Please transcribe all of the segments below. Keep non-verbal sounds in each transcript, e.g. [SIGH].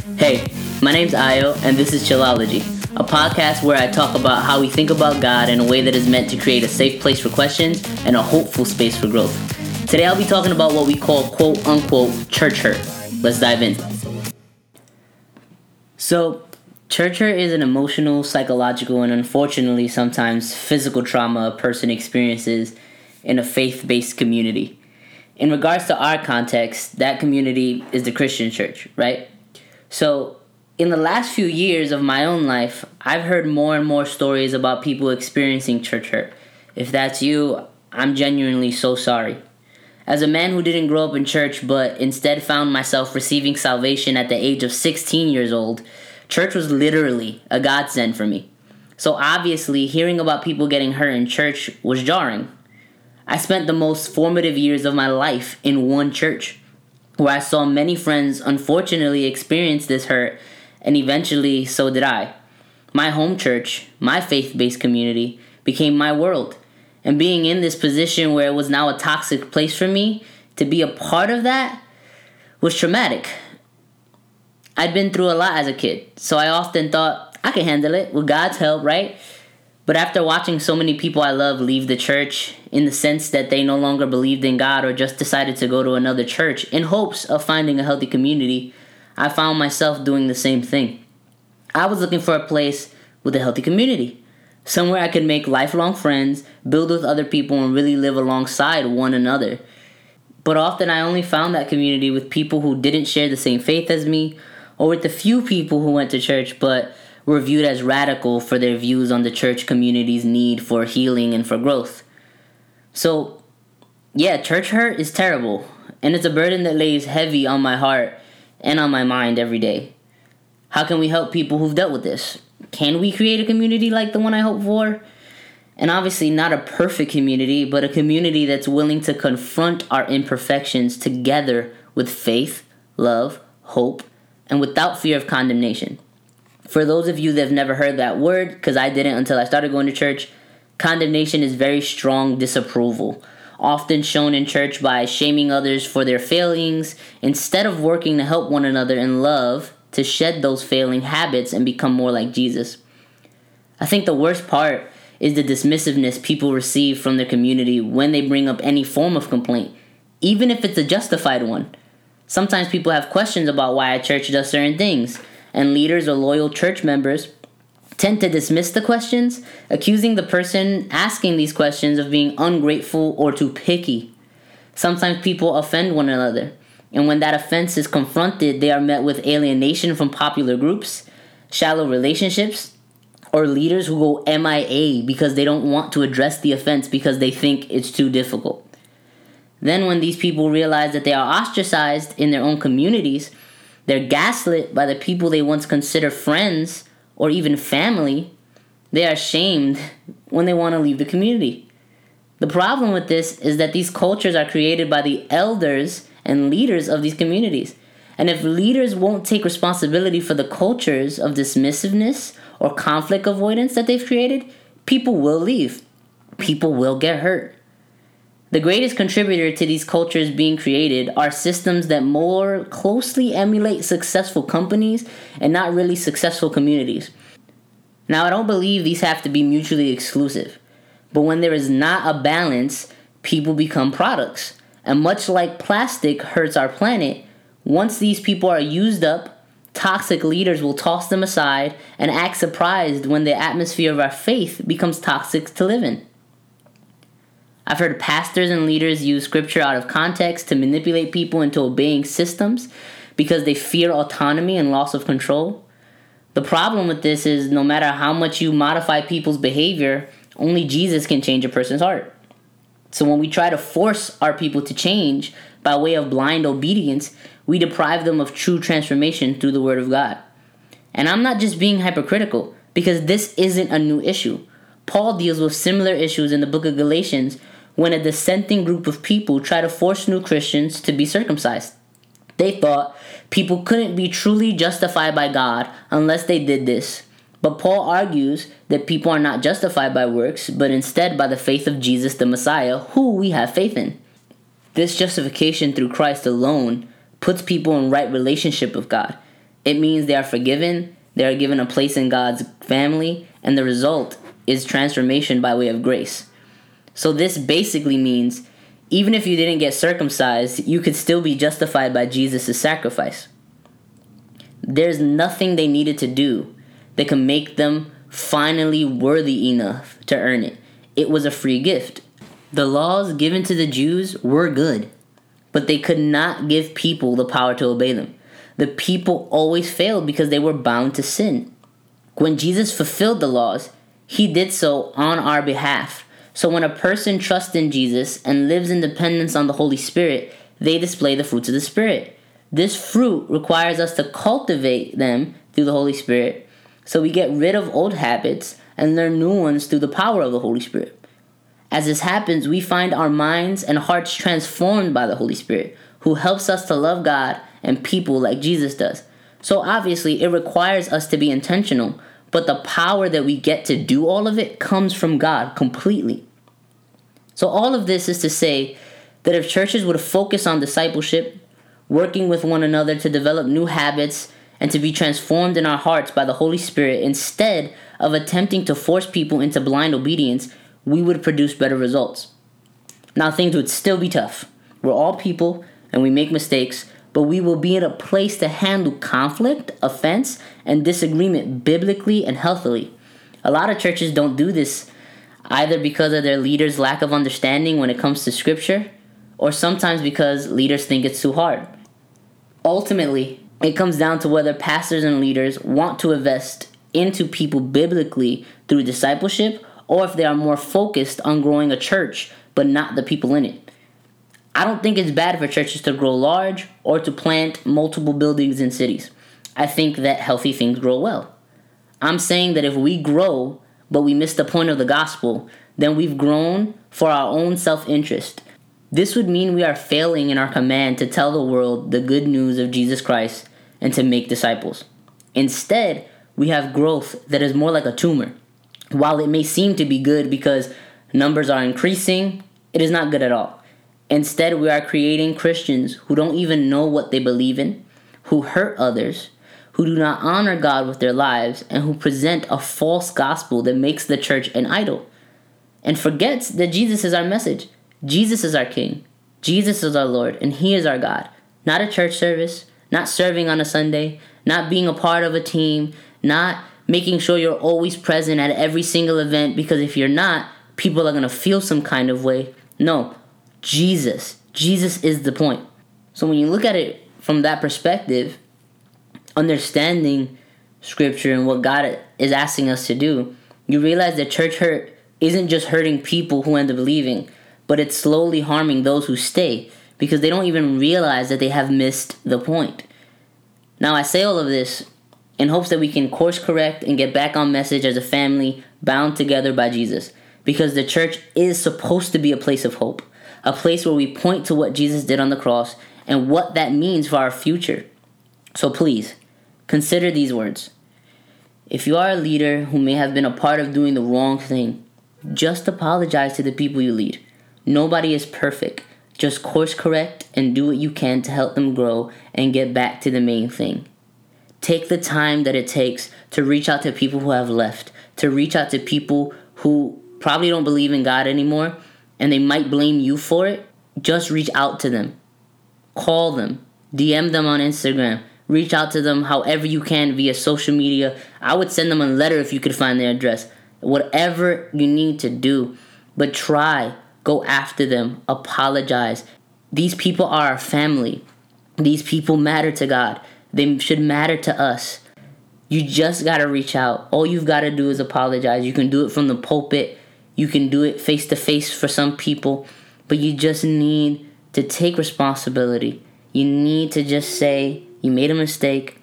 Hey, my name's Ayo, and this is Chillology, a podcast where I talk about how we think about God in a way that is meant to create a safe place for questions and a hopeful space for growth. Today I'll be talking about what we call quote unquote church hurt. Let's dive in. So, church hurt is an emotional, psychological, and unfortunately sometimes physical trauma a person experiences in a faith based community. In regards to our context, that community is the Christian church, right? So, in the last few years of my own life, I've heard more and more stories about people experiencing church hurt. If that's you, I'm genuinely so sorry. As a man who didn't grow up in church but instead found myself receiving salvation at the age of 16 years old, church was literally a godsend for me. So obviously, hearing about people getting hurt in church was jarring. I spent the most formative years of my life in one church where I saw many friends unfortunately experience this hurt, and eventually so did I. My home church, my faith based community, became my world. And being in this position where it was now a toxic place for me, to be a part of that was traumatic. I'd been through a lot as a kid, so I often thought I can handle it with God's help, right? But after watching so many people I love leave the church in the sense that they no longer believed in God or just decided to go to another church in hopes of finding a healthy community, I found myself doing the same thing. I was looking for a place with a healthy community, somewhere I could make lifelong friends, build with other people, and really live alongside one another. But often I only found that community with people who didn't share the same faith as me, or with the few people who went to church but were viewed as radical for their views on the church community's need for healing and for growth. So, yeah, church hurt is terrible, and it's a burden that lays heavy on my heart and on my mind every day. How can we help people who've dealt with this? Can we create a community like the one I hope for? And obviously, not a perfect community, but a community that's willing to confront our imperfections together with faith, love, hope, and without fear of condemnation. For those of you that have never heard that word, because I didn't until I started going to church, condemnation is very strong disapproval, often shown in church by shaming others for their failings instead of working to help one another in love to shed those failing habits and become more like Jesus. I think the worst part is the dismissiveness people receive from their community when they bring up any form of complaint, even if it's a justified one. Sometimes people have questions about why a church does certain things and leaders or loyal church members tend to dismiss the questions, accusing the person asking these questions of being ungrateful or too picky. Sometimes people offend one another, and when that offense is confronted, they are met with alienation from popular groups, shallow relationships, or leaders who go MIA because they don't want to address the offense because they think it's too difficult. Then, when these people realize that they are ostracized in their own communities, they're gaslit by the people they once considered friends or even family. They are shamed [LAUGHS] when they want to leave the community. The problem with this is that these cultures are created by the elders and leaders of these communities. And if leaders won't take responsibility for the cultures of dismissiveness or conflict avoidance that they've created, people will leave. People will get hurt. The greatest contributor to these cultures being created are systems that more closely emulate successful companies and not really successful communities. Now, I don't believe these have to be mutually exclusive, but when there is not a balance, people become products. And much like plastic hurts our planet, once these people are used up, toxic leaders will toss them aside and act surprised when the atmosphere of our faith becomes toxic to live in. I've heard pastors and leaders use scripture out of context to manipulate people into obeying systems because they fear autonomy and loss of control. The problem with this is no matter how much you modify people's behavior, only Jesus can change a person's heart. So when we try to force our people to change by way of blind obedience, we deprive them of true transformation through the Word of God. And I'm not just being hypocritical, because this isn't a new issue. Paul deals with similar issues in the book of Galatians when a dissenting group of people try to force new Christians to be circumcised. They thought people couldn't be truly justified by God unless they did this. But Paul argues that people are not justified by works, but instead by the faith of Jesus the Messiah, who we have faith in. This justification through Christ alone puts people in right relationship with God. It means they are forgiven, they are given a place in God's family, and the result is transformation by way of grace. So this basically means even if you didn't get circumcised, you could still be justified by Jesus' sacrifice. There's nothing they needed to do that could make them finally worthy enough to earn it. It was a free gift. The laws given to the Jews were good, but they could not give people the power to obey them. The people always failed because they were bound to sin. When Jesus fulfilled the laws, he did so on our behalf. So when a person trusts in Jesus and lives in dependence on the Holy Spirit, they display the fruits of the Spirit. This fruit requires us to cultivate them through the Holy Spirit. So we get rid of old habits and learn new ones through the power of the Holy Spirit. As this happens, we find our minds and hearts transformed by the Holy Spirit, who helps us to love God and people like Jesus does. So obviously, it requires us to be intentional, but the power that we get to do all of it comes from God completely. So, all of this is to say that if churches would focus on discipleship, working with one another to develop new habits, and to be transformed in our hearts by the Holy Spirit instead of attempting to force people into blind obedience, we would produce better results. Now, things would still be tough. We're all people and we make mistakes, but we will be in a place to handle conflict, offense, and disagreement biblically and healthily. A lot of churches don't do this either because of their leaders' lack of understanding when it comes to scripture, or sometimes because leaders think it's too hard. Ultimately, it comes down to whether pastors and leaders want to invest into people biblically through discipleship or if they are more focused on growing a church but not the people in it. I don't think it's bad for churches to grow large or to plant multiple buildings in cities. I think that healthy things grow well. I'm saying that if we grow but we miss the point of the gospel, then we've grown for our own self interest this would mean we are failing in our command to tell the world the good news of Jesus Christ and to make disciples. Instead, we have growth that is more like a tumor. While it may seem to be good because numbers are increasing, it is not good at all. Instead, we are creating Christians who don't even know what they believe in, who hurt others, who do not honor God with their lives, and who present a false gospel that makes the church an idol and forgets that Jesus is our message. Jesus is our King. Jesus is our Lord, and He is our God. Not a church service, not serving on a Sunday, not being a part of a team, not making sure you're always present at every single event because if you're not, people are going to feel some kind of way. No, Jesus. Jesus is the point. So when you look at it from that perspective, understanding scripture and what God is asking us to do, you realize that church hurt isn't just hurting people who end up leaving but it's slowly harming those who stay because they don't even realize that they have missed the point. Now, I say all of this in hopes that we can course correct and get back on message as a family bound together by Jesus because the church is supposed to be a place of hope, a place where we point to what Jesus did on the cross and what that means for our future. So please, consider these words. If you are a leader who may have been a part of doing the wrong thing, just apologize to the people you lead. Nobody is perfect. Just course correct and do what you can to help them grow and get back to the main thing. Take the time that it takes to reach out to people who have left, to reach out to people who probably don't believe in God anymore and they might blame you for it. Just reach out to them. Call them. DM them on Instagram. Reach out to them however you can via social media. I would send them a letter if you could find their address. Whatever you need to do. But try Go after them. Apologize. These people are our family. These people matter to God. They should matter to us. You just got to reach out. All you've got to do is apologize. You can do it from the pulpit, you can do it face to face for some people, but you just need to take responsibility. You need to just say, You made a mistake,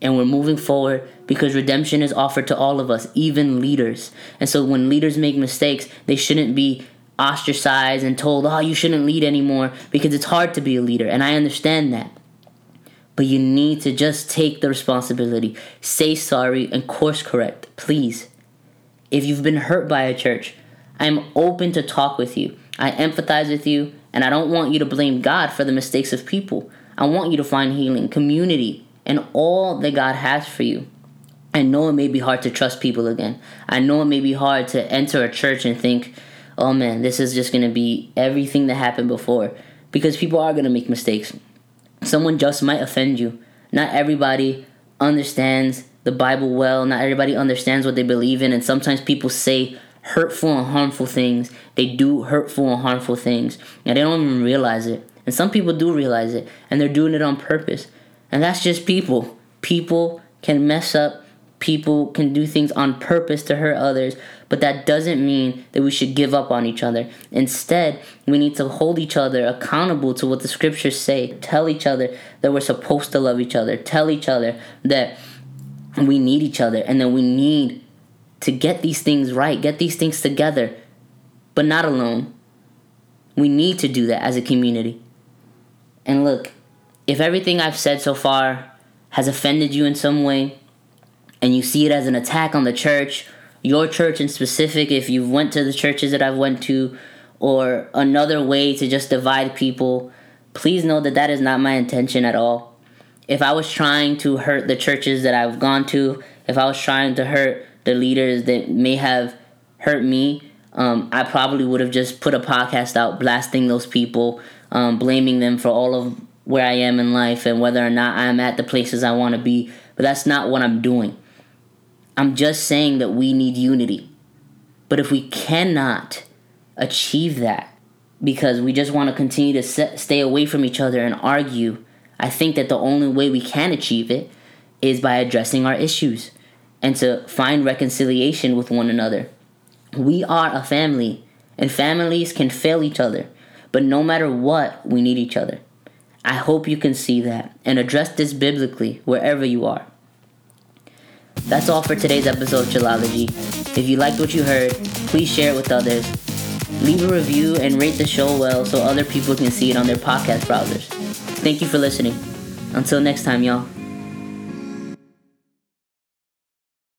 and we're moving forward because redemption is offered to all of us, even leaders. And so when leaders make mistakes, they shouldn't be ostracized and told, oh, you shouldn't lead anymore because it's hard to be a leader. And I understand that. But you need to just take the responsibility, say sorry, and course correct, please. If you've been hurt by a church, I am open to talk with you. I empathize with you, and I don't want you to blame God for the mistakes of people. I want you to find healing, community, and all that God has for you. I know it may be hard to trust people again. I know it may be hard to enter a church and think, oh man, this is just going to be everything that happened before. Because people are going to make mistakes. Someone just might offend you. Not everybody understands the Bible well. Not everybody understands what they believe in. And sometimes people say hurtful and harmful things. They do hurtful and harmful things. And they don't even realize it. And some people do realize it. And they're doing it on purpose. And that's just people. People can mess up people can do things on purpose to hurt others, but that doesn't mean that we should give up on each other. Instead, we need to hold each other accountable to what the scriptures say. Tell each other that we're supposed to love each other. Tell each other that we need each other and that we need to get these things right, get these things together, but not alone. We need to do that as a community. And look, if everything I've said so far has offended you in some way, and you see it as an attack on the church, your church in specific, if you've went to the churches that I've went to, or another way to just divide people, please know that that is not my intention at all. If I was trying to hurt the churches that I've gone to, if I was trying to hurt the leaders that may have hurt me, um, I probably would have just put a podcast out blasting those people, um, blaming them for all of where I am in life and whether or not I'm at the places I want to be. But that's not what I'm doing. I'm just saying that we need unity. But if we cannot achieve that because we just want to continue to set, stay away from each other and argue, I think that the only way we can achieve it is by addressing our issues and to find reconciliation with one another. We are a family, and families can fail each other, but no matter what, we need each other. I hope you can see that and address this biblically wherever you are. That's all for today's episode of Chillology. If you liked what you heard, please share it with others. Leave a review and rate the show well so other people can see it on their podcast browsers. Thank you for listening. Until next time, y'all.